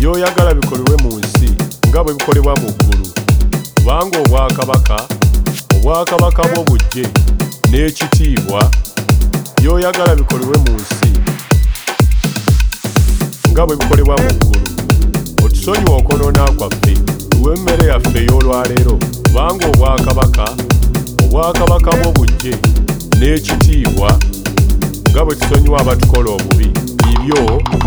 by'oyagala bikolebwe mu nsi nga bwe bikolebwa mu ggulu. Kubanga obwakabaka obwakabaka bw'obujje n'ekitiibwa by'oyagala bikolebwe mu nsi nga bwe bikolebwa mu ggulu. Otusonyiwa okwonoona kwaffe tuwe emmere yaffe ey'olwaleero kubanga obwakabaka obwakabaka bw'obujje n'ekitiibwa nga bwe tusonyiwa abatukola obubi. Ibyo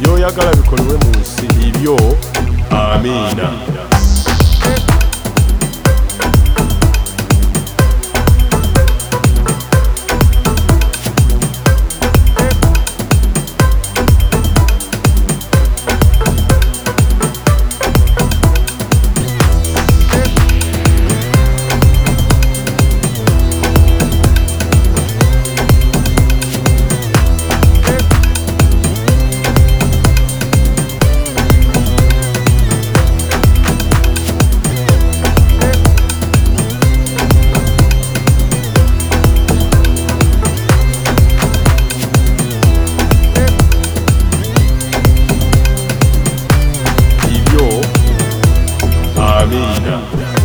by'oyagala bikolebwe mu nsi ibyo amiina Saga.